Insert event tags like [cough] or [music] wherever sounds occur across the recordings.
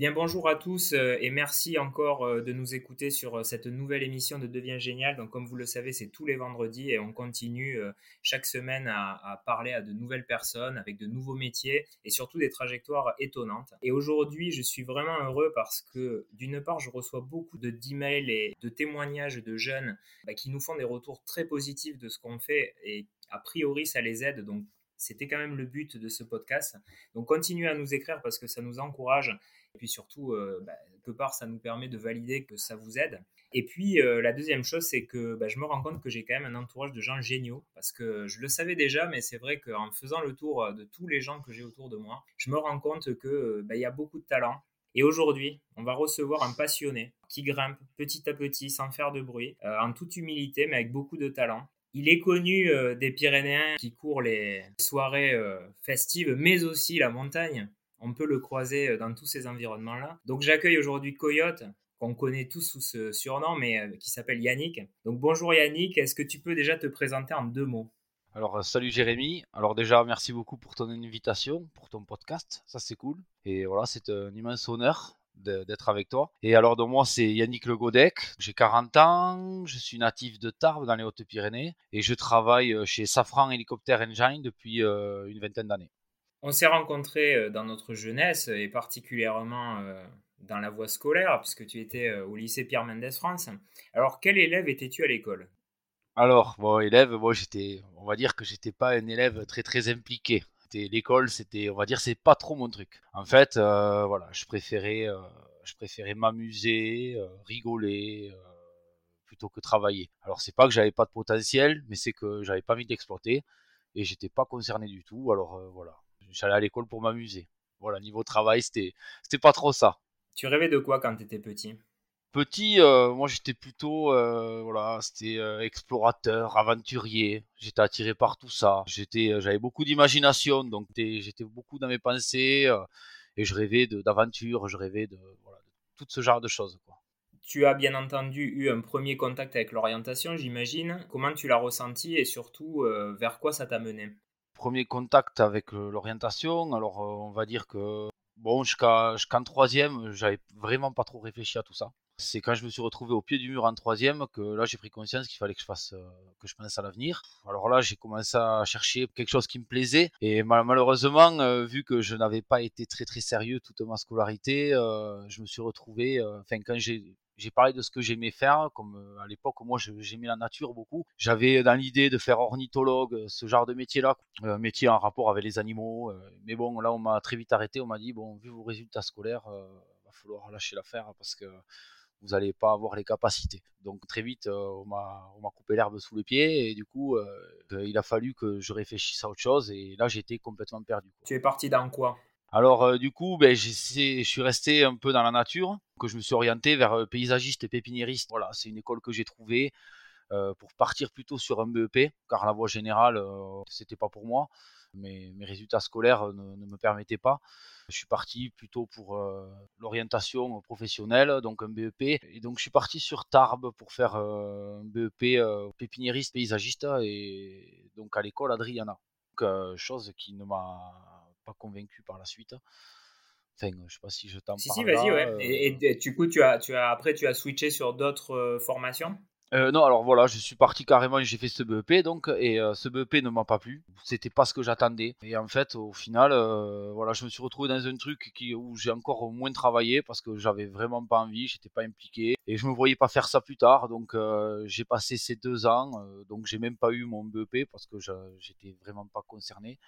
bien bonjour à tous euh, et merci encore euh, de nous écouter sur euh, cette nouvelle émission de Devient Génial. Donc comme vous le savez, c'est tous les vendredis et on continue chaque semaine à, parler à de nouvelles personnes avec de nouveaux métiers et surtout des trajectoires étonnantes. Et aujourd'hui, je suis vraiment heureux parce que d'une part, je reçois beaucoup de d'emails et de témoignages de jeunes bah, qui nous font des retours très positifs de ce qu'on fait et a priori ça les aide. Donc c'était quand même le but de ce podcast. Donc continuez à nous écrire parce que ça nous encourage et puis surtout, euh, bah, quelque part, ça nous permet de valider que ça vous aide. Et puis, euh, la deuxième chose, c'est que bah, je me rends compte que j'ai quand même un entourage de gens géniaux, parce que je le savais déjà, mais c'est vrai qu'en faisant le tour de tous les gens que j'ai autour de moi, je me rends compte qu'il bah, y a beaucoup de talent. Et aujourd'hui, on va recevoir un passionné qui grimpe petit à petit, sans faire de bruit, euh, en toute humilité, mais avec beaucoup de talent. Il est connu des Pyrénéens qui courent les soirées festives, mais aussi la montagne on peut le croiser euh, dans tous ces environnements-là. Donc j'accueille aujourd'hui Coyote, qu'on connaît tous sous ce surnom, mais euh, qui s'appelle Yannick. Donc bonjour Yannick, est-ce que tu peux déjà te présenter en deux mots? Alors euh, salut Jérémy, alors déjà merci beaucoup pour ton invitation, pour ton podcast, ça c'est cool. Et voilà, c'est un immense honneur d'être avec toi. Et alors de moi c'est Yannick Le Godec, j'ai 40 ans, je suis natif de Tarbes dans les Hautes-Pyrénées et je travaille chez Safran Helicopter Engine depuis une vingtaine d'années. On s'est rencontrés euh, dans notre jeunesse et particulièrement euh, dans la voie scolaire, puisque tu étais euh, au lycée Pierre Mendès France. Alors, quel élève étais-tu à l'école? Alors, bon, élève, moi j'étais, on va dire que j'étais pas un élève très très impliqué. L'école, c'était, on va dire, c'est pas trop mon truc. En fait, voilà, je préférais, je préférais m'amuser, rigoler plutôt que travailler. Alors, c'est pas que j'avais pas de potentiel, mais c'est que j'avais pas envie d'exploiter et j'étais pas concerné du tout. Alors voilà, j'allais à l'école pour m'amuser. Voilà, niveau travail, c'était, c'était pas trop ça. Tu rêvais de quoi quand tu étais petit? Petit, euh, moi j'étais plutôt, euh, voilà, c'était euh, explorateur, aventurier. J'étais attiré par tout ça. J'étais, j'avais beaucoup d'imagination, donc j'étais beaucoup dans mes pensées et je rêvais d'aventure, je rêvais de, voilà, de tout ce genre de choses. Quoi. Tu as bien entendu eu un premier contact avec l'orientation, j'imagine. Comment tu l'as ressenti et surtout vers quoi ça t'a mené? Premier contact avec l'orientation, alors on va dire que bon, jusqu'en troisième, j'avais vraiment pas trop réfléchi à tout ça. C'est quand je me suis retrouvé au pied du mur en troisième que là j'ai pris conscience qu'il fallait que je fasse, euh, que je pense à l'avenir. Alors là j'ai commencé à chercher quelque chose qui me plaisait et malheureusement vu que je n'avais pas été très très sérieux toute ma scolarité, je me suis retrouvé, enfin quand j'ai parlé de ce que j'aimais faire, comme euh, à l'époque, moi j'aimais la nature beaucoup. J'avais dans l'idée de faire ornithologue, euh, ce genre de métier-là, euh, métier en rapport avec les animaux. mais bon, là on m'a très vite arrêté, on m'a dit, bon, vu vos résultats scolaires, il va falloir lâcher l'affaire parce que vous n'allez pas avoir les capacités. Donc très vite, on m'a coupé l'herbe sous les pieds et du coup, il a fallu que je réfléchisse à autre chose et là j'étais complètement perdu. Tu es parti dans quoi? Alors euh, du coup, ben, je suis resté un peu dans la nature, que je me suis orienté vers euh, paysagiste et pépiniériste. Voilà, c'est une école que j'ai trouvée euh, pour partir plutôt sur un BEP, car la voie générale, c'était pas pour moi. Mes résultats scolaires ne, me permettaient pas. Je suis parti plutôt pour l'orientation professionnelle, donc un BEP. Et donc je suis parti sur Tarbes pour faire un BEP pépiniériste paysagiste et donc à l'école Adriana. Donc, chose qui ne m'a convaincu par la suite. Enfin, je sais pas si je t'en si, Si, vas-y, ouais. Et, euh. du coup, tu as, tu as, après, tu as switché sur d'autres euh, formations? Euh, non, alors voilà, je suis parti carrément, j'ai fait ce BEP donc, et ce BEP ne m'a pas plu. C'était pas ce que j'attendais. Et en fait, au final, voilà, je me suis retrouvé dans un truc où j'ai encore moins travaillé parce que j'avais vraiment pas envie, j'étais pas impliqué et je me voyais pas faire ça plus tard. Donc, j'ai passé ces deux ans, donc j'ai même pas eu mon BEP parce que j'étais vraiment pas concerné.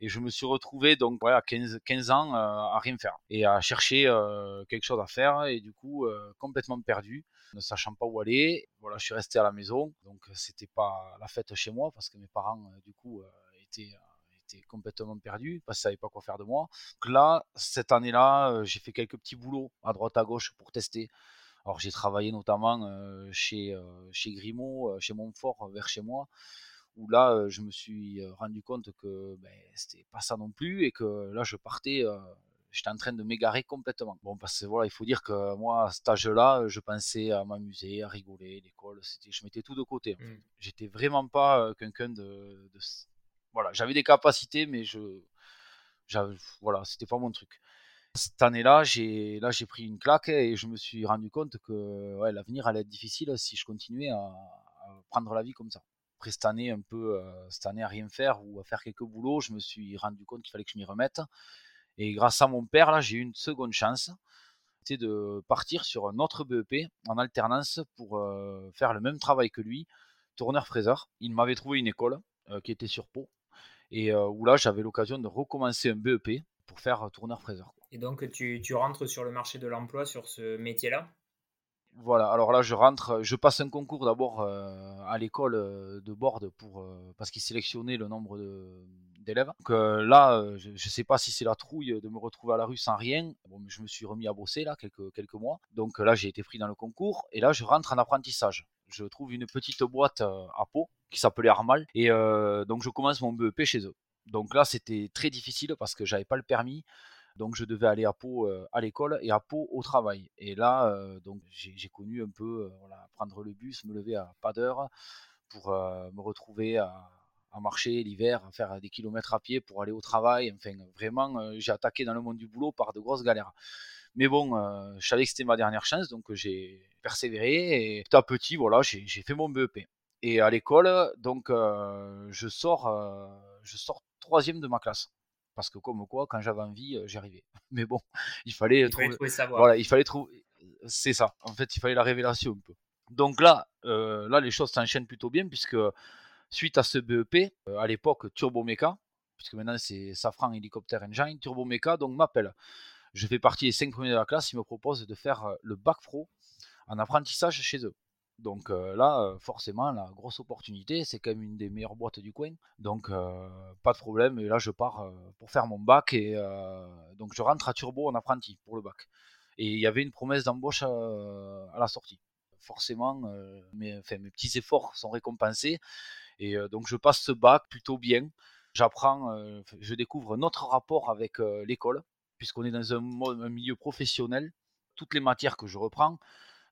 Et je me suis retrouvé donc à 15, 15 ans euh, à rien faire et à chercher euh, quelque chose à faire et du coup euh, complètement perdu, ne sachant pas où aller. Voilà, je suis resté à la maison, donc c'était pas la fête chez moi parce que mes parents du coup étaient complètement perdus parce qu'ils savaient pas quoi faire de moi. Donc là, cette année-là, j'ai fait quelques petits boulots à droite à gauche pour tester. Alors j'ai travaillé notamment chez, chez Grimaud, chez Montfort, vers chez moi où là, je me suis rendu compte que ben, c'était pas ça non plus et que là, je partais, j'étais en train de m'égarer complètement. Bon, parce que voilà, il faut dire que moi, à cet âge-là, je pensais à m'amuser, à rigoler, l'école, c'était, je mettais tout de côté. Mmh. J'étais vraiment pas quelqu'un de, voilà, j'avais des capacités, mais je, voilà, c'était pas mon truc. Cette année-là, j'ai là j'ai pris une claque et je me suis rendu compte que ouais, l'avenir allait être difficile si je continuais à, prendre la vie comme ça. Après cette année un peu euh, cette année à rien faire ou à faire quelques boulots, je me suis rendu compte qu'il fallait que je m'y remette. Et grâce à mon père là, j'ai eu une seconde chance, c'était de partir sur un autre BEP en alternance pour euh, faire le même travail que lui, tourneur-fraiseur. Il m'avait trouvé une école euh, qui était sur Pau et où là j'avais l'occasion de recommencer un BEP pour faire tourneur-fraiseur. Et donc, tu, rentres sur le marché de l'emploi sur ce métier-là? Voilà, alors là, je rentre, je passe un concours d'abord euh, à l'école euh, de Borde pour, euh, parce qu'ils sélectionnaient le nombre d'élèves. Donc là, je ne sais pas si c'est la trouille de me retrouver à la rue sans rien. Je me suis remis à bosser là quelques, quelques mois. Donc là, j'ai été pris dans le concours et là, je rentre en apprentissage. Je trouve une petite boîte à Pau qui s'appelait Armal et donc je commence mon BEP chez eux. Donc là, c'était très difficile parce que j'avais pas le permis. Donc je devais aller à Pau euh, à l'école et à Pau au travail. Et là, euh, donc j'ai connu un peu euh, prendre le bus, me lever à pas d'heure pour me retrouver à, marcher l'hiver, à faire des kilomètres à pied pour aller au travail. Enfin, vraiment, j'ai attaqué dans le monde du boulot par de grosses galères. Mais bon, je savais que c'était ma dernière chance, donc j'ai persévéré et petit à petit, voilà, j'ai fait mon BEP. Et à l'école, donc, je sors, je sors troisième de ma classe. Parce que comme quoi, quand j'avais envie, euh, j'y arrivais. [laughs] Mais bon, il fallait trouver. Voilà, il fallait trouver. C'est ça. En fait, il fallait la révélation un peu. Donc là, euh, là, les choses s'enchaînent plutôt bien puisque suite à ce BEP, euh, à l'époque Turbomeca, puisque maintenant c'est Safran Helicopter Engine, Turbomeca donc m'appelle. Je fais partie des cinq premiers de la classe. Ils me proposent de faire le bac pro en apprentissage chez eux. Donc là, forcément, la grosse opportunité, c'est quand même une des meilleures boîtes du coin. Donc pas de problème. Et là, je pars pour faire mon bac. Et donc je rentre à Turbo en apprenti pour le bac. Et il y avait une promesse d'embauche à, la sortie. Forcément, mes, mes petits efforts sont récompensés. Et donc je passe ce bac plutôt bien. J'apprends, je découvre notre rapport avec l'école, puisqu'on est dans un milieu professionnel. Toutes les matières que je reprends,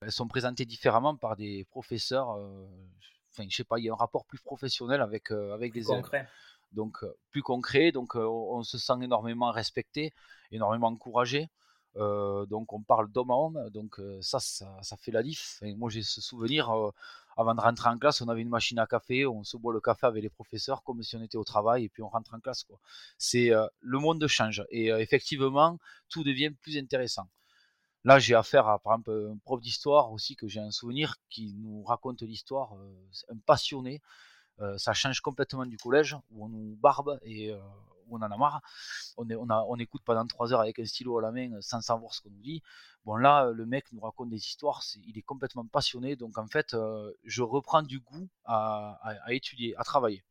elles sont présentées différemment par des professeurs. Euh, enfin, je sais pas, il y a un rapport plus professionnel avec, euh, avec les concret. Donc, euh, plus concret. Donc, on se sent énormément respecté, énormément encouragé. donc on parle d'homme à homme, donc ça, ça, fait la diff. moi j'ai ce souvenir, avant de rentrer en classe, on avait une machine à café, on se boit le café avec les professeurs comme si on était au travail et puis on rentre en classe. Quoi. C'est le monde change et effectivement tout devient plus intéressant. Là, j'ai affaire à, par exemple, un prof d'histoire aussi que j'ai un souvenir qui nous raconte l'histoire, euh, un passionné. Euh, ça change complètement du collège où on nous barbe et euh, où on en a marre. On, on, a, on écoute pendant trois heures avec un stylo à la main sans savoir ce qu'on nous dit. Bon, là, le mec nous raconte des histoires, il est complètement passionné. Donc, en fait, je reprends du goût à, étudier, à travailler.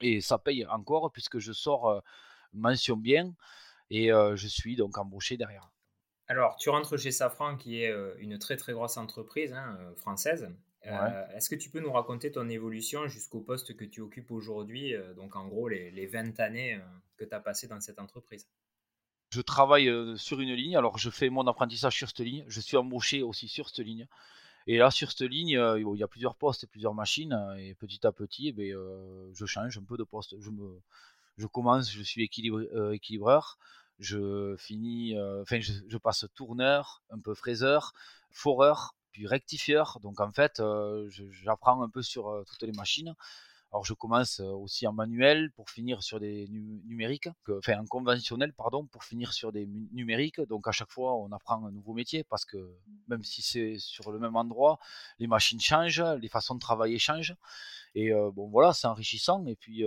Et ça paye encore puisque je sors mention bien et je suis donc embauché derrière. Alors, tu rentres chez Safran, qui est euh, une très très grosse entreprise hein, euh, française. Euh, est-ce que tu peux nous raconter ton évolution jusqu'au poste que tu occupes aujourd'hui, donc en gros les, les 20 années que tu as passées dans cette entreprise? Je travaille sur une ligne, alors je fais mon apprentissage sur cette ligne, je suis embauché aussi sur cette ligne. Et là, sur cette ligne, il y a plusieurs postes et plusieurs machines, et petit à petit, eh je change un peu de poste. Je, me, je commence, je suis équilibreur, je finis, euh, enfin, je, passe tourneur, un peu fraiseur, foreur, puis rectifieur. Donc en fait, euh, j'apprends un peu sur euh, toutes les machines. Alors je commence aussi en manuel pour finir sur des numériques, enfin en conventionnel pardon, pour finir sur des numériques. Donc à chaque fois on apprend un nouveau métier parce que même si c'est sur le même endroit, les machines changent, les façons de travailler changent. Et bon voilà, c'est enrichissant. Et puis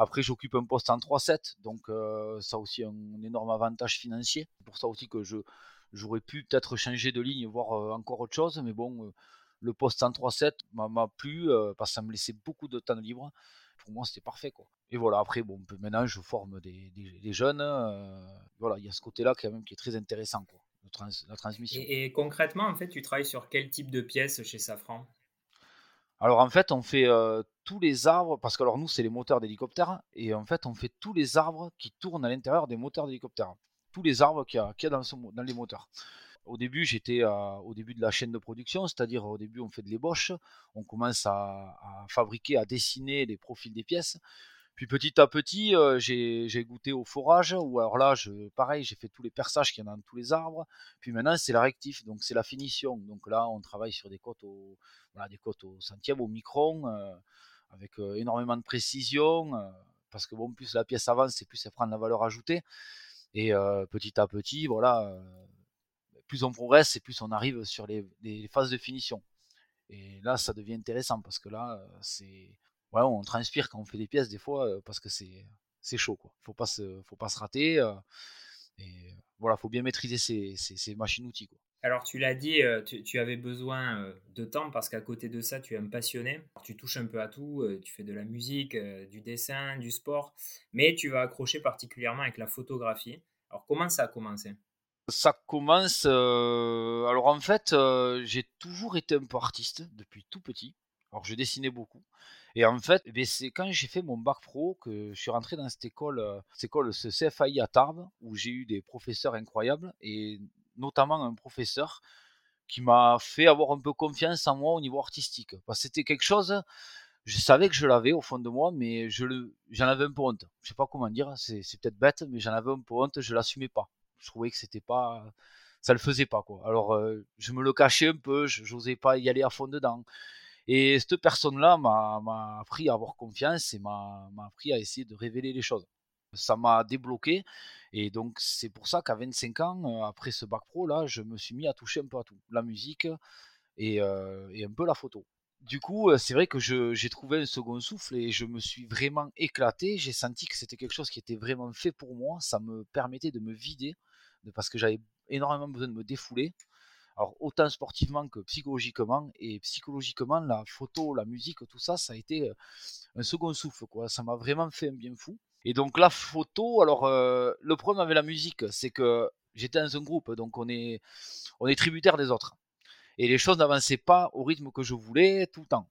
après, j'occupe un poste en 3-7, donc euh, ça aussi un, énorme avantage financier. C'est pour ça aussi que je j'aurais pu peut-être changer de ligne, voir euh, encore autre chose, mais bon, euh, le poste en 3-7 m'a plu parce que ça me laissait beaucoup de temps libre. Pour moi, c'était parfait, quoi. Et voilà, après, bon, maintenant, je forme des, jeunes. voilà, il y a ce côté-là quand même qui est très intéressant, quoi, la transmission. Et, et, concrètement, en fait, tu travailles sur quel type de pièces chez Safran? Alors en fait, on fait tous les arbres, parce que alors nous, c'est les moteurs d'hélicoptères, et en fait, on fait tous les arbres qui tournent à l'intérieur des moteurs d'hélicoptères. Tous les arbres qu'il y a, dans, dans, les moteurs. Au début, j'étais au début de la chaîne de production, c'est-à-dire au début, on fait de l'ébauche, on commence à, fabriquer, à dessiner les profils des pièces. Puis petit à petit, euh, j'ai goûté au forage, ou alors là, je, pareil, j'ai fait tous les perçages qu'il y a dans tous les arbres. Puis maintenant, c'est la rectif, donc c'est la finition. Donc là, on travaille sur des côtes au, des côtes au centième, au micron, euh, avec énormément de précision, parce que bon, plus la pièce avance, et plus elle prend de la valeur ajoutée. Et petit à petit, voilà, plus on progresse, et plus on arrive sur les, phases de finition. Et là, ça devient intéressant parce que là, c'est on transpire quand on fait des pièces des fois parce que c'est c'est chaud quoi. Faut pas faut pas se rater et voilà, faut bien maîtriser ces, ces, machines outils quoi. Alors tu l'as dit, tu, avais besoin de temps parce qu'à côté de ça, tu es un passionné. Tu touches un peu à tout, tu fais de la musique, du dessin, du sport, mais tu vas accrocher particulièrement avec la photographie. Alors comment ça a commencé? Ça commence. alors en fait, j'ai toujours été un peu artiste depuis tout petit. Alors je dessinais beaucoup. Et en fait, eh c'est quand j'ai fait mon bac pro que je suis rentré dans cette école, euh, cette école, ce CFAI à Tarbes, où j'ai eu des professeurs incroyables, et notamment un professeur qui m'a fait avoir un peu confiance en moi au niveau artistique. Parce que c'était quelque chose, je savais que je l'avais au fond de moi, mais je j'en avais un peu honte. Je sais pas comment dire, c'est, peut-être bête, mais j'en avais un peu honte, je l'assumais pas. Je trouvais que c'était pas, ça le faisait pas quoi. Alors euh, je me le cachais un peu, je n'osais pas y aller à fond dedans. Et cette personne-là m'a appris à avoir confiance et m'a appris à essayer de révéler les choses. Ça m'a débloqué. Et donc, c'est pour ça qu'à 25 ans, euh, après ce bac pro, là, je me suis mis à toucher un peu à tout. La musique et, euh, un peu la photo. Du coup, euh, c'est vrai que j'ai trouvé un second souffle et je me suis vraiment éclaté. J'ai senti que c'était quelque chose qui était vraiment fait pour moi. Ça me permettait de me vider parce que j'avais énormément besoin de me défouler. Alors autant sportivement que psychologiquement. Et psychologiquement, la photo, la musique, tout ça, ça a été un second souffle. Quoi. Ça m'a vraiment fait un bien fou. Et donc la photo, alors euh, le problème avec la musique, c'est que j'étais dans un groupe, donc on est, on est tributaire des autres. Et les choses n'avançaient pas au rythme que je voulais tout le temps.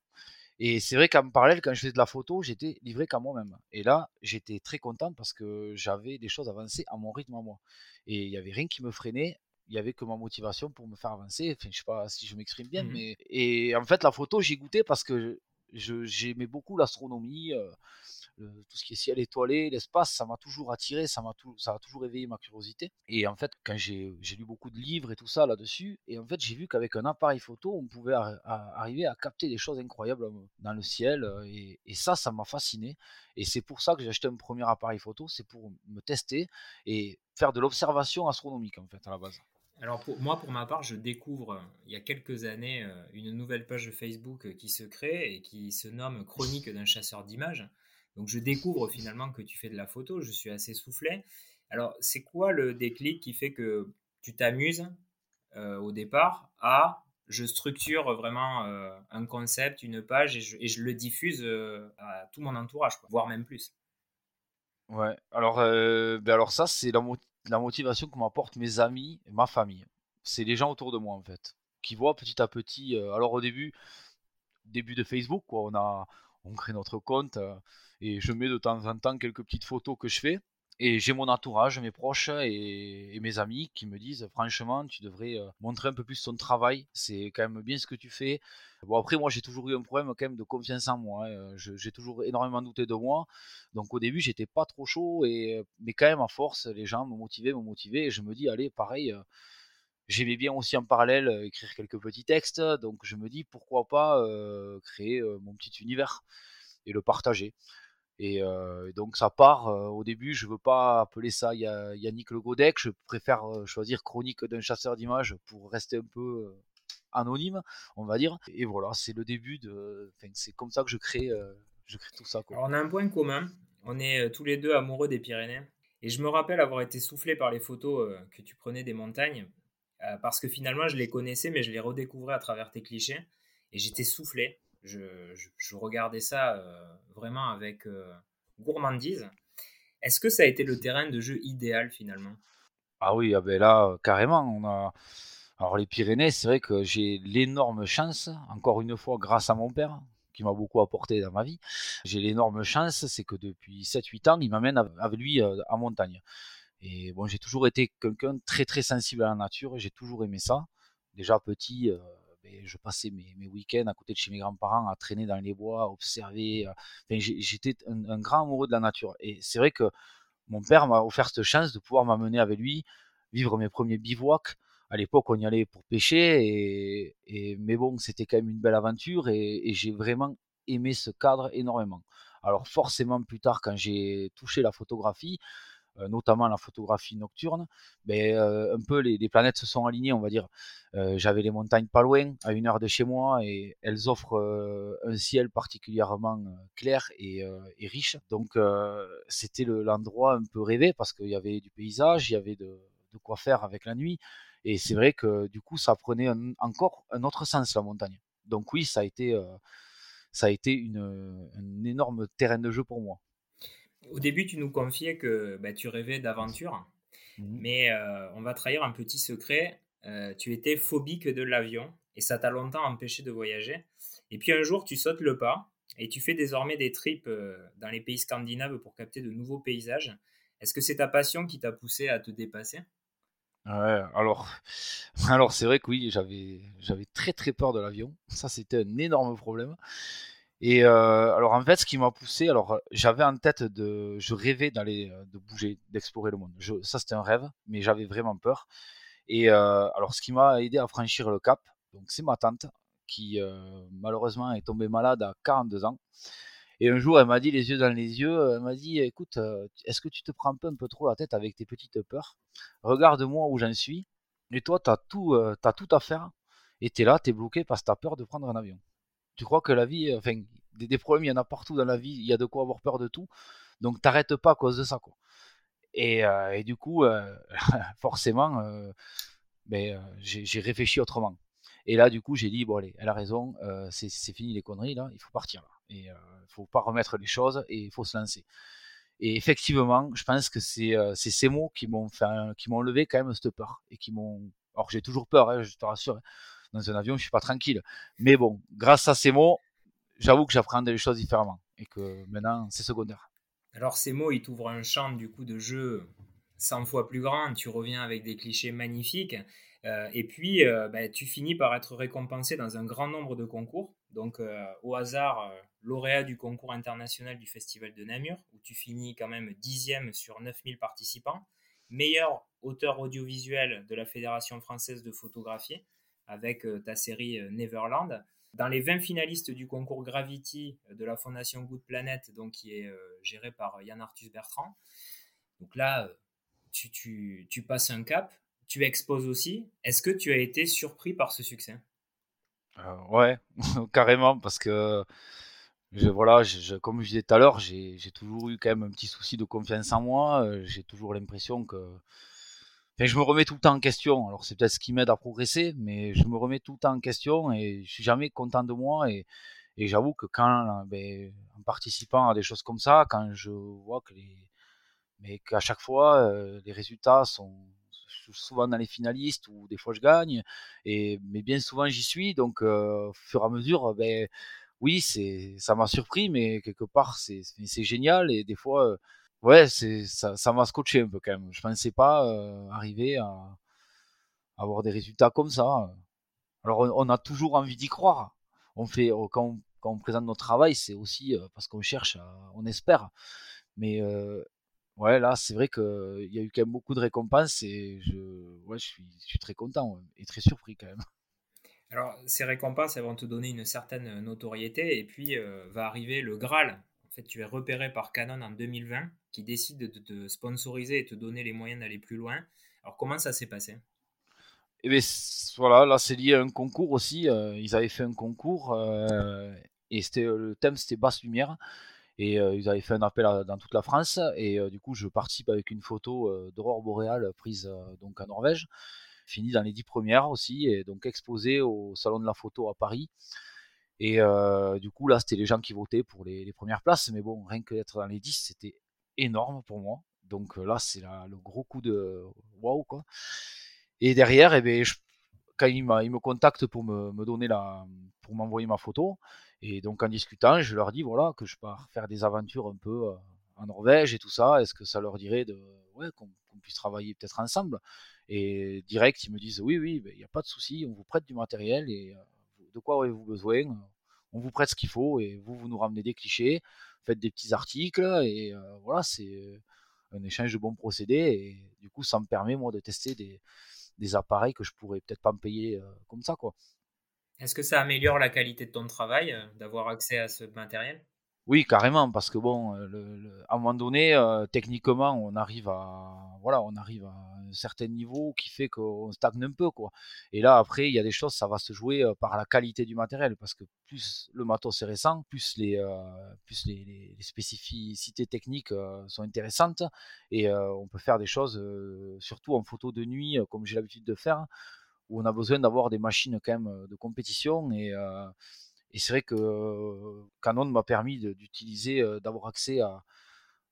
Et c'est vrai qu'en parallèle, quand je faisais de la photo, j'étais livré qu'à moi-même. Et là, j'étais très content parce que j'avais des choses avancées à mon rythme à moi. Et il n'y avait rien qui me freinait il y avait que ma motivation pour me faire avancer. Enfin, je sais pas si je m'exprime bien, mmh mais et en fait la photo j'ai goûté parce que j'aimais beaucoup l'astronomie, euh, tout ce qui est ciel étoilé, l'espace, ça m'a toujours attiré, ça m'a ça a toujours éveillé ma curiosité. Et en fait, quand j'ai lu beaucoup de livres et tout ça là-dessus, et en fait j'ai vu qu'avec un appareil photo, on pouvait arriver à capter des choses incroyables euh, dans le ciel, euh, et, et ça, ça m'a fasciné. Et c'est pour ça que j'ai acheté un premier appareil photo, c'est pour me tester et faire de l'observation astronomique en fait à la base. Alors pour, moi, pour ma part, je découvre euh, il y a quelques années euh, une nouvelle page de Facebook euh, qui se crée et qui se nomme Chronique d'un chasseur d'images. Donc je découvre finalement que tu fais de la photo, je suis assez soufflé. Alors c'est quoi le déclic qui fait que tu t'amuses au départ à je structure vraiment un concept, une page et je, le diffuse à tout mon entourage, voire même plus? Ouais, alors, ben alors ça c'est la, la motivation que m'apportent mes amis et ma famille. C'est les gens autour de moi en fait, qui voient petit à petit. Euh, alors au début, début de Facebook, quoi, on a, on crée notre compte euh, et je mets de temps en temps quelques petites photos que je fais. Et j'ai mon entourage, mes proches et, mes amis qui me disent franchement, tu devrais euh, montrer un peu plus ton travail. C'est quand même bien ce que tu fais. Bon après moi j'ai toujours eu un problème quand même de confiance en moi. Hein. J'ai toujours énormément douté de moi. Donc au début j'étais pas trop chaud et mais quand même à force les gens me motivaient, me motivaient et je me dis allez pareil. Euh, j'aimais bien aussi en parallèle euh, écrire quelques petits textes, donc je me dis pourquoi pas créer mon petit univers et le partager. Et donc ça part. au début, je veux pas appeler ça Yannick Le Godec. Je préfère choisir Chronique d'un chasseur d'images pour rester un peu anonyme, on va dire. Et voilà, c'est le début de. c'est comme ça que je crée, je crée tout ça. on a un point commun. On est tous les deux amoureux des Pyrénées. Et je me rappelle avoir été soufflé par les photos que tu prenais des montagnes, parce que finalement je les connaissais, mais je les redécouvrais à travers tes clichés. Et j'étais soufflé je, regardais ça euh, vraiment avec euh, gourmandise. Est-ce que ça a été le terrain de jeu idéal finalement? Ah oui, ah ben là, carrément. On a... Alors les Pyrénées, c'est vrai que j'ai l'énorme chance, encore une fois grâce à mon père, qui m'a beaucoup apporté dans ma vie, j'ai l'énorme chance, c'est que depuis 7-8 ans, il m'amène avec lui euh, en montagne. Et bon, j'ai toujours été quelqu'un très très sensible à la nature, j'ai toujours aimé ça. Déjà petit, je passais mes, week-ends à côté de chez mes grands-parents à traîner dans les bois, à observer. j'étais un, grand amoureux de la nature. Et c'est vrai que mon père m'a offert cette chance de pouvoir m'amener avec lui, vivre mes premiers bivouacs. À l'époque, on y allait pour pêcher, et, mais bon, c'était quand même une belle aventure, et, j'ai vraiment aimé ce cadre énormément. Alors forcément, plus tard, quand j'ai touché la photographie, euh, notamment la photographie nocturne, ben, euh, un peu les, planètes se sont alignées, on va dire. Euh, j'avais les montagnes pas loin, à une heure de chez moi, et elles offrent un ciel particulièrement clair et, riche. Donc c'était l'endroit un peu rêvé parce qu'il y avait du paysage, il y avait de, quoi faire avec la nuit. Et c'est vrai que du coup, ça prenait encore un autre sens la montagne. Donc oui, ça a été, ça a été une, un énorme terrain de jeu pour moi. Au début, tu nous confiais que bah, tu rêvais d'aventure, mmh mais euh, on va trahir un petit secret. Euh, tu étais phobique de l'avion et ça t'a longtemps empêché de voyager. Et puis un jour, tu sautes le pas et tu fais désormais des trips euh, dans les pays scandinaves pour capter de nouveaux paysages. Est-ce que c'est ta passion qui t'a poussé à te dépasser? Ouais, alors, [laughs] alors c'est vrai que oui, j'avais, j'avais très très peur de l'avion. Ça, c'était un énorme problème. Et euh, alors en fait, ce qui m'a poussé, alors j'avais en tête de, je rêvais d'aller, euh, de bouger, d'explorer le monde. ça c'était un rêve, mais j'avais vraiment peur. Et euh, alors ce qui m'a aidé à franchir le cap, donc c'est ma tante qui malheureusement est tombée malade à 42 ans. Et un jour, elle m'a dit les yeux dans les yeux, elle m'a dit, écoute, est-ce que tu te prends pas un peu trop la tête avec tes petites peurs? Regarde-moi où j'en suis. Et toi, tu as tout, à faire. Et tu es là, tu es bloqué parce que tu as peur de prendre un avion tu crois que la vie, enfin, des, problèmes, il y en a partout dans la vie, il y a de quoi avoir peur de tout. Donc, t'arrêtes pas à cause de ça, quoi. Et, euh, du coup, euh, [laughs] forcément, euh, ben, j'ai réfléchi autrement. Et là, du coup, j'ai dit, bon, allez, elle a raison, c'est fini les conneries, là, il faut partir, là. Et il faut pas remettre les choses et il faut se lancer. Et effectivement, je pense que c'est ces mots qui m'ont levé quand même cette peur et qui m'ont. Alors, j'ai toujours peur, hein, je te rassure. Hein dans un avion, je suis pas tranquille. Mais bon, grâce à ces mots, j'avoue que j'apprends des choses différemment et que maintenant, c'est secondaire. Alors ces mots, ils t'ouvrent un champ du coup de jeu 100 fois plus grand. Tu reviens avec des clichés magnifiques. Euh, et puis, euh, bah, tu finis par être récompensé dans un grand nombre de concours. Donc, euh, au hasard, lauréat du concours international du Festival de Namur, où tu finis quand même dixième sur 9000 participants. Meilleur auteur audiovisuel de la Fédération française de photographie avec euh, ta série euh, Neverland. Dans les 20 finalistes du concours Gravity euh, de la Fondation Good Planet, donc qui est géré par Yann Arthus Bertrand. Donc là, tu, passes un cap, tu exposes aussi. Est-ce que tu as été surpris par ce succès? Ouais, [laughs] carrément, parce que voilà, comme je disais tout à l'heure, j'ai toujours eu quand même un petit souci de confiance en moi. J'ai toujours l'impression que je me remets tout le temps en question. Alors c'est peut-être ce qui m'aide à progresser, mais je me remets tout le temps en question et je suis jamais content de moi. Et, j'avoue que quand, ben, en participant à des choses comme ça, quand je vois que les, mais qu'à chaque fois euh, les résultats sont souvent dans les finalistes ou des fois je gagne, et mais bien souvent j'y suis. Donc euh, au fur et à mesure, ben oui, c'est ça m'a surpris, mais quelque part c'est génial et des fois euh, ouais, c'est ça, m'a scotché un peu quand même. Je pensais pas euh, arriver à, avoir des résultats comme ça. Alors on, a toujours envie d'y croire. On fait euh, quand on, présente notre travail, c'est aussi euh, parce qu'on cherche, on espère. Mais ouais, là, c'est vrai qu'il y a eu quand même beaucoup de récompenses et je, ouais, je suis très content et très surpris quand même. Alors, ces récompenses, elles vont te donner une certaine notoriété et puis va arriver le Graal en fait, tu es repéré par Canon en 2020 qui décide de te sponsoriser et te donner les moyens d'aller plus loin. Alors, comment ça s'est passé? Eh bien, voilà, là c'est lié à un concours aussi. Euh, ils avaient fait un concours euh, et c'était euh, le thème c'était basse lumière et ils avaient fait un appel dans toute la France et du coup je participe avec une photo d'aurore boréale prise donc en Norvège, finie dans les dix premières aussi et donc exposée au salon de la photo à Paris. Et euh, du coup, là, c'était les gens qui votaient pour les, premières places. Mais bon, rien que d'être dans les 10, c'était énorme pour moi. Donc euh, là, c'est le gros coup de waouh, quoi. Et derrière, eh bien, quand il, il, me contacte pour me, donner pour m'envoyer ma photo, et donc en discutant, je leur dis voilà que je pars faire des aventures un peu euh, en Norvège et tout ça. Est-ce que ça leur dirait de ouais qu'on puisse travailler peut-être ensemble? Et direct, ils me disent oui, oui, ben, il n'y a pas de souci, on vous prête du matériel de quoi avez-vous besoin On vous prête ce qu'il faut et vous, vous nous ramenez des clichés, faites des petits articles et voilà, c'est un échange de bons procédés et du coup, ça me permet moi de tester des, appareils que je pourrais peut-être pas me payer comme ça, quoi. Est-ce que ça améliore la qualité de ton travail d'avoir accès à ce matériel? Oui, carrément, parce que bon, le, à un moment donné, techniquement, on arrive à, voilà, on arrive à un certain niveau qui fait qu'on stagne un peu, quoi. Et là, après, il y a des choses, ça va se jouer par la qualité du matériel, parce que plus le matos est récent, plus les, plus les, spécificités techniques sont intéressantes, et on peut faire des choses, surtout en photo de nuit, comme j'ai l'habitude de faire, où on a besoin d'avoir des machines quand même de compétition et et c'est vrai que Canon m'a permis d'utiliser, d'avoir accès à,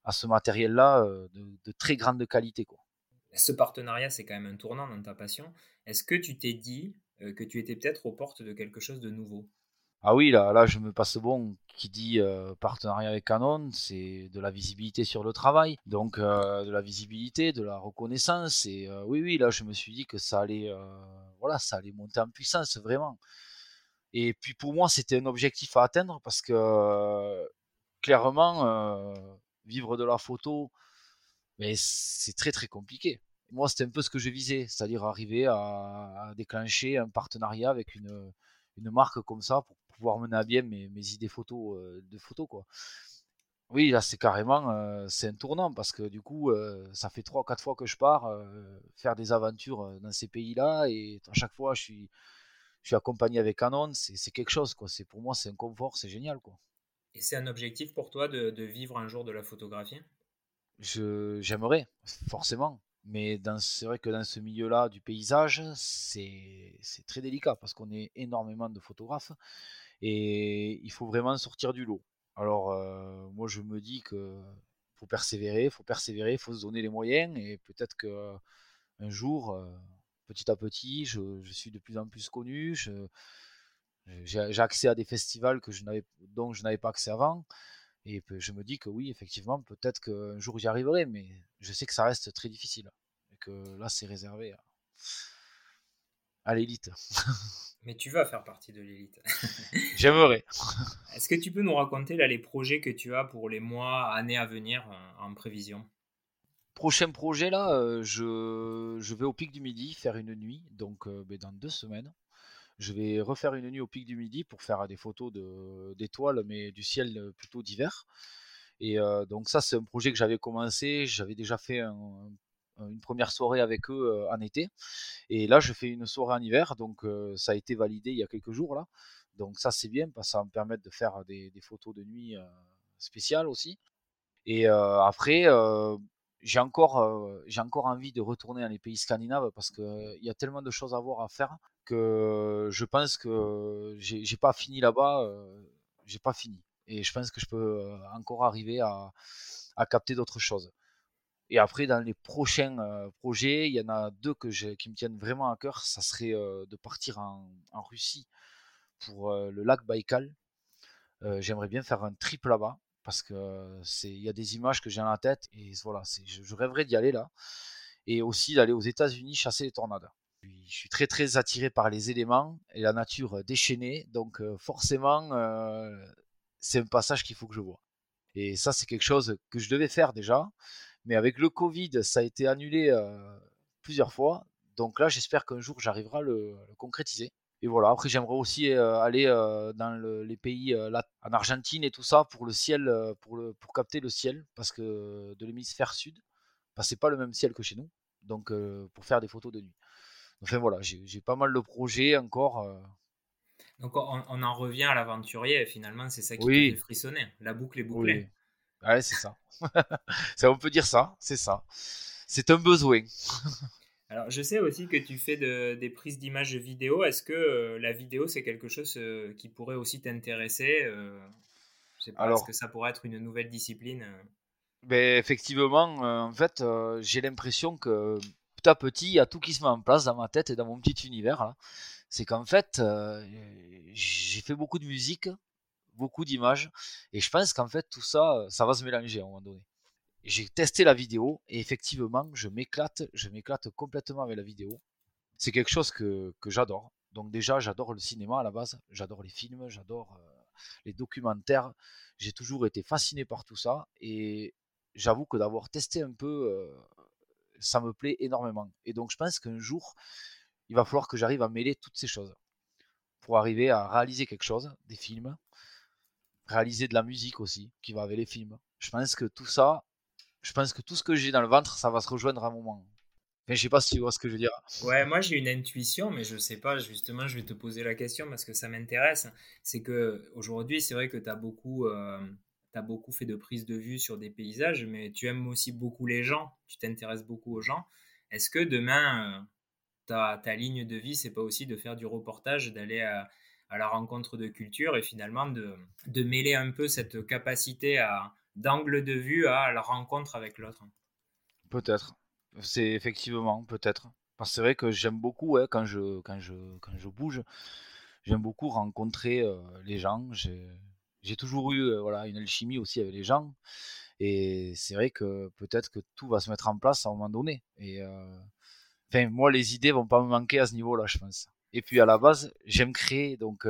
à ce matériel-là de, très grande qualité. Quoi. Ce partenariat, c'est quand même un tournant dans ta passion. Est-ce que tu t'es dit que tu étais peut-être aux portes de quelque chose de nouveau? Ah oui, là, là, je me passe bon. Qui dit partenariat avec Canon, c'est de la visibilité sur le travail, donc de la visibilité, de la reconnaissance. Et oui, oui, là, je me suis dit que ça allait, voilà, ça allait monter en puissance vraiment. Et puis pour moi, c'était un objectif à atteindre parce que clairement, vivre de la photo, c'est très très compliqué. Moi, c'était un peu ce que je visais, c'est-à-dire arriver à, déclencher un partenariat avec une, une, marque comme ça pour pouvoir mener à bien mes, mes idées photos de photos quoi. Oui, là c'est carrément c'est un tournant parce que du coup ça fait trois quatre fois que je pars faire des aventures dans ces pays-là et à chaque fois je suis je suis accompagné avec Canon, c'est quelque chose, quoi. Pour moi, c'est un confort, c'est génial, quoi. Et c'est un objectif pour toi de, de, vivre un jour de la photographie? J'aimerais, forcément. Mais c'est vrai que dans ce milieu-là du paysage, c'est très délicat parce qu'on est énormément de photographes et il faut vraiment sortir du lot. Alors, euh, moi, je me dis que faut persévérer, faut persévérer, faut se donner les moyens et peut-être que un jour, euh, petit à petit, je, suis de plus en plus connu. j'ai accès à des festivals que je dont je n'avais pas accès avant. Et je me dis que oui, effectivement, peut-être qu'un jour j'y arriverai, mais je sais que ça reste très difficile. Et que là, c'est réservé à, à l'élite. [laughs] Mais tu vas faire partie de l'élite. [laughs] J'aimerais. Est-ce que tu peux nous raconter là les projets que tu as pour les mois, années à venir en prévision? Prochain projet là, euh, je, vais au pic du midi faire une nuit, donc euh, ben, dans deux semaines. Je vais refaire une nuit au pic du midi pour faire des photos d'étoiles, mais du ciel euh, plutôt d'hiver. Et donc ça, c'est un projet que j'avais commencé. J'avais déjà fait une première soirée avec eux en été. Et là, je fais une soirée en hiver. Donc ça a été validé il y a quelques jours là. Donc ça, c'est bien parce que ça va me permettre de faire des, des photos de nuit spéciales aussi. Et après, j'ai encore, j'ai encore envie de retourner dans les pays scandinaves parce qu'il y a tellement de choses à voir, à faire que je pense que j'ai pas fini là-bas, j'ai pas fini. Et je pense que je peux encore arriver à, à capter d'autres choses. Et après, dans les prochains projets, il y en a deux que qui me tiennent vraiment à cœur. Ça serait de partir en, en, Russie pour le lac Baïkal. J'aimerais bien faire un trip là-bas parce que il y a des images que j'ai dans la tête et voilà, je, je rêverais d'y aller là et aussi d'aller aux États-Unis chasser les tornades. Je suis très très attiré par les éléments et la nature déchaînée, donc forcément c'est un passage qu'il faut que je vois. Et ça c'est quelque chose que je devais faire déjà, mais avec le Covid ça a été annulé plusieurs fois, donc là j'espère qu'un jour j'arriverai à le concrétiser et voilà, après j'aimerais aussi aller dans les pays là, en Argentine et tout ça pour le ciel, pour, le, pour capter le ciel, parce que de l'hémisphère sud, bah, c'est pas le même ciel que chez nous, donc pour faire des photos de nuit. Enfin voilà, j'ai pas mal de projets encore. Donc on, en revient à l'aventurier, finalement c'est ça qui oui. fait frissonner, la boucle est bouclée. Oui. Ouais, c'est ça. [laughs] ça. On peut dire ça, c'est ça. C'est un besoin. [laughs] Alors, je sais aussi que tu fais des prises d'images vidéo. Est-ce que euh, la vidéo, c'est quelque chose euh, qui pourrait aussi t'intéresser euh, est-ce que ça pourrait être une nouvelle discipline ben, Effectivement, en fait, j'ai l'impression que petit à petit, il y a tout qui se met en place dans ma tête et dans mon petit univers. C'est qu'en fait, j'ai fait beaucoup de musique, beaucoup d'images, et je pense qu'en fait, tout ça, ça va se mélanger à un moment donné j'ai testé la vidéo et effectivement, je m'éclate, je m'éclate complètement avec la vidéo. C'est quelque chose que, que j'adore. Donc déjà, j'adore le cinéma à la base, j'adore les films, j'adore les documentaires. J'ai toujours été fasciné par tout ça et j'avoue que d'avoir testé un peu, ça me plaît énormément. Et donc je pense qu'un jour, il va falloir que j'arrive à mêler toutes ces choses pour arriver à réaliser quelque chose, des films, réaliser de la musique aussi qui va avec les films. Je pense que tout ça, je pense que tout ce que j'ai dans le ventre, ça va se rejoindre à un moment. Je je sais pas si tu vois ce que je veux dire. Ouais, moi j'ai une intuition, mais je sais pas. Justement, je vais te poser la question parce que ça m'intéresse. C'est que aujourd'hui, c'est vrai que tu as beaucoup, euh, beaucoup fait de prises de vue sur des paysages, mais tu aimes aussi beaucoup les gens. Tu t'intéresses beaucoup aux gens. Est-ce que demain, euh, ta, ligne de vie, c'est pas aussi de faire du reportage, d'aller à, à, la rencontre de culture et finalement de, de mêler un peu cette capacité à d'angle de vue à la rencontre avec l'autre Peut-être. C'est effectivement, peut-être. Parce que c'est vrai que j'aime beaucoup, ouais, quand, je, quand, je, quand je bouge, j'aime beaucoup rencontrer euh, les gens. J'ai toujours eu euh, voilà, une alchimie aussi avec les gens. Et c'est vrai que peut-être que tout va se mettre en place à un moment donné. Et euh, moi, les idées vont pas me manquer à ce niveau-là, je pense. Et puis à la base, j'aime créer. Donc,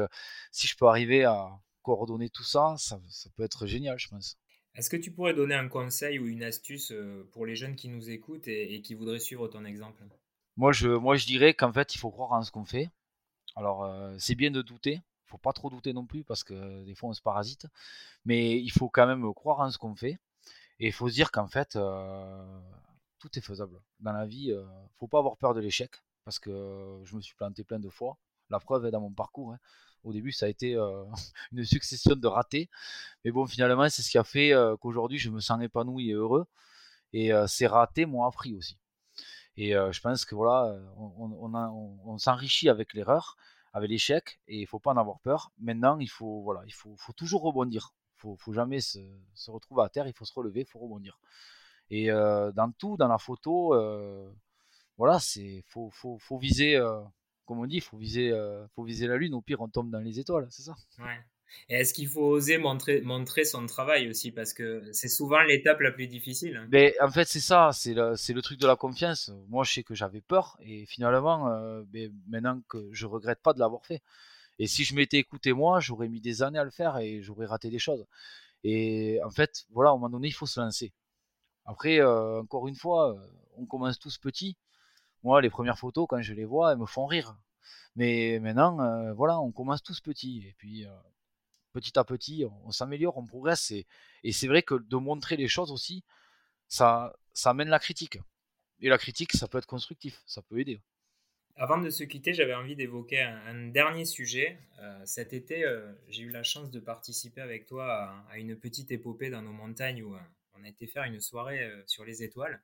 si je peux arriver à coordonner tout ça, ça peut être génial, je pense. Est-ce que tu pourrais donner un conseil ou une astuce euh, pour les jeunes qui nous écoutent et, qui voudraient suivre ton exemple? Moi je, dirais qu'en fait, il faut croire en ce qu'on fait. Alors, euh, c'est bien de douter. Il faut pas trop douter non plus parce que des fois, on se parasite. Mais il faut quand même croire en ce qu'on fait. Et il faut se dire qu'en fait, euh, tout est faisable. Dans la vie, ne faut pas avoir peur de l'échec parce que je me suis planté plein de fois. La preuve est dans mon parcours. Hein. Au début, ça a été euh, [laughs] une succession de ratés. Mais bon, finalement, c'est ce qui a fait euh, qu'aujourd'hui, je me sens épanoui et heureux. Et euh, ces ratés m'ont appris aussi. Et je pense que voilà, on, s'enrichit avec l'erreur, avec l'échec, et il faut pas en avoir peur. Maintenant, il faut voilà, il faut, toujours rebondir. Il faut, faut jamais se, retrouver à terre. Il faut se relever, il faut rebondir. Et dans tout, dans la photo, voilà, c'est faut, faut viser comme on dit, il faut viser, euh, faut viser la lune. Au pire, on tombe dans les étoiles, c'est ça? Ouais. Et est-ce qu'il faut oser montrer, montrer son travail aussi? Parce que c'est souvent l'étape la plus difficile. Mais en fait, c'est ça, c'est le, le, truc de la confiance. Moi, je sais que j'avais peur et finalement, euh, maintenant que je regrette pas de l'avoir fait. Et si je m'étais écouté moi, j'aurais mis des années à le faire et j'aurais raté des choses. Et en fait, voilà, à un moment donné, il faut se lancer. Après, euh, encore une fois, on commence tous petits moi, les premières photos, quand je les vois, elles me font rire. Mais maintenant, euh, voilà, on commence tous petits. Et puis, euh, petit à petit, on, s'améliore, on progresse. Et, c'est vrai que de montrer les choses aussi, ça, ça amène la critique. Et la critique, ça peut être constructif, ça peut aider. Avant de se quitter, j'avais envie d'évoquer un, dernier sujet. Euh, cet été, j'ai eu la chance de participer avec toi à, à, une petite épopée dans nos montagnes où on a été faire une soirée sur les étoiles.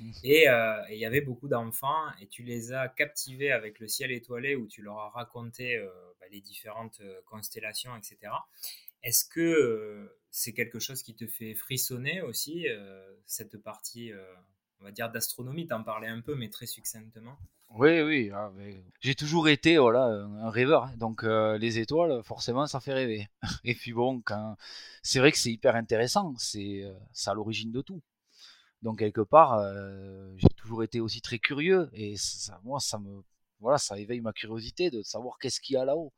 [laughs] Euh, et il y avait beaucoup d'enfants et tu les as captivés avec le ciel étoilé où tu leur as raconté euh, bah, les différentes euh, constellations, etc. Est-ce que c'est quelque chose qui te fait frissonner aussi, cette partie, on va dire, d'astronomie? Tu en parlais un peu, mais très succinctement. Oui, oui. Ah, j'ai toujours été voilà, un rêveur. Hein. Donc les étoiles, forcément, ça fait rêver. [laughs] Et puis bon, quand... c'est vrai que c'est hyper intéressant. C'est à l'origine de tout. Donc quelque part, euh, j'ai toujours été aussi très curieux et ça, moi, ça me, voilà, ça éveille ma curiosité de savoir qu'est-ce qu'il y a là-haut.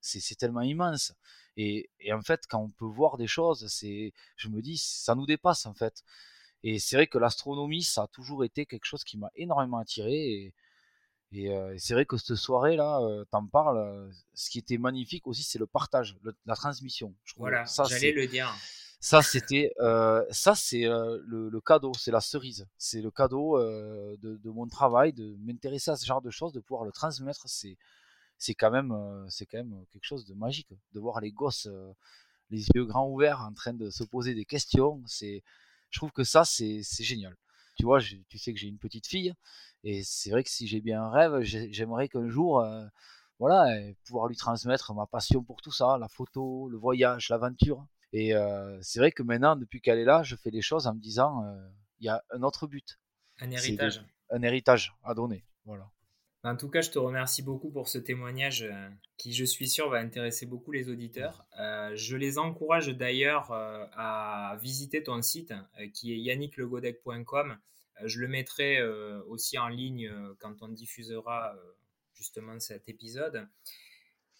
C'est tellement immense. Et, et, en fait, quand on peut voir des choses, c'est, je me dis, ça nous dépasse en fait. Et c'est vrai que l'astronomie, ça a toujours été quelque chose qui m'a énormément attiré. Et, et, euh, c'est vrai que cette soirée-là, euh, t'en parles. ce qui était magnifique aussi, c'est le partage, la transmission. Je voilà, j'allais le dire. Ça, c'était, euh, c'est euh, le, cadeau, c'est la cerise. C'est le cadeau euh, de, mon travail, de m'intéresser à ce genre de choses, de pouvoir le transmettre. C'est, quand même, quelque chose de magique. De voir les gosses, les yeux grands ouverts, en train de se poser des questions. C'est, je trouve que ça, c'est, c'est génial. Tu vois, tu sais que j'ai une petite fille, et c'est vrai que si j'ai bien un rêve, j'aimerais qu'un jour, voilà, pouvoir lui transmettre ma passion pour tout ça, la photo, le voyage, l'aventure. Et euh, c'est vrai que maintenant, depuis qu'elle est là, je fais les choses en me disant, euh, il y a un autre but. Un héritage. un héritage à donner. Voilà. En tout cas, je te remercie beaucoup pour ce témoignage euh, qui, je suis sûr, va intéresser beaucoup les auditeurs. je les encourage d'ailleurs à visiter ton site qui est yannicklegodec.com. je le mettrai aussi en ligne quand on diffusera justement cet épisode.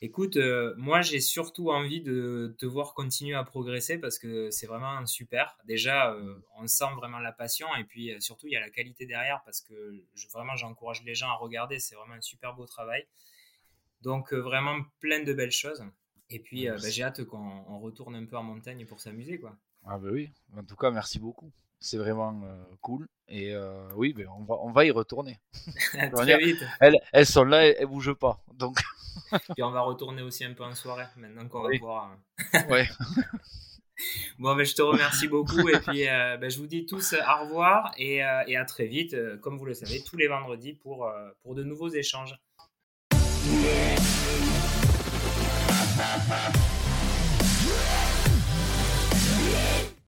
Écoute, moi j'ai surtout envie de te voir continuer à progresser parce que c'est vraiment super. Déjà, on sent vraiment la passion et puis surtout il y a la qualité derrière parce que vraiment j'encourage les gens à regarder. C'est vraiment un super beau travail. Donc vraiment plein de belles choses. Et puis bah, j'ai hâte qu'on retourne un peu en montagne pour s'amuser quoi. Ah bah oui, en tout cas merci beaucoup. C'est vraiment cool. Et oui, ben on, va, on va y retourner. [laughs] Très vite. Elles, elles, sont là, elles, ne bougent pas. Donc... Puis on va retourner aussi un peu en soirée, maintenant qu'on va pouvoir. Hein. [laughs] ouais. [laughs] bon, ben, je te remercie beaucoup. Et puis, ben, je vous dis tous au revoir et, et à très vite, comme vous le savez, tous les vendredis pour, pour de nouveaux échanges.